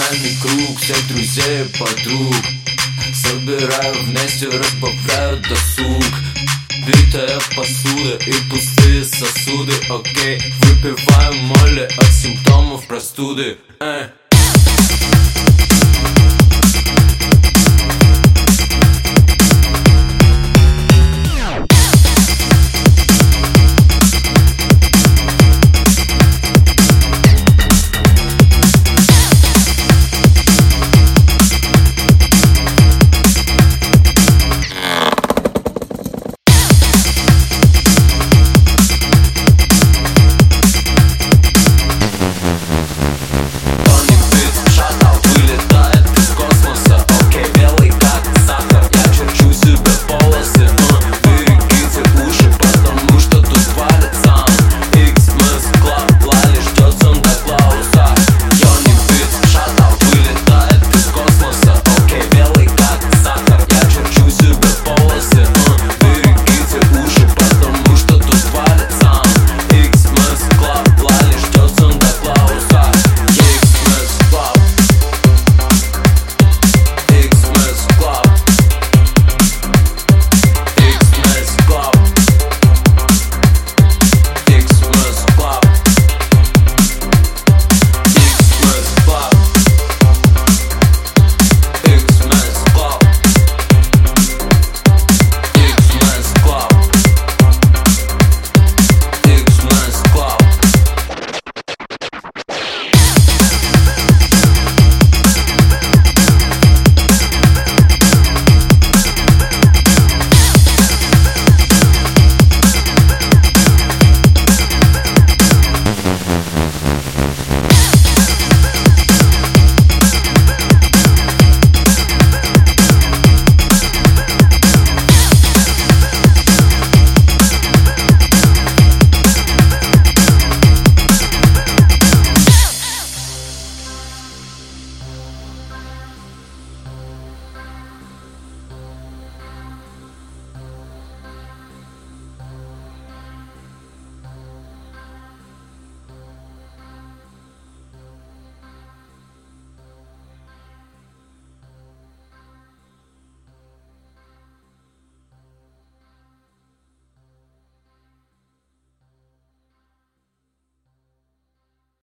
нами круг всех друзей и подруг. Собираю вместе, разбавляю досуг. Битая посуда и пустые сосуды. Окей, выпиваю моли от симптомов простуды. Э.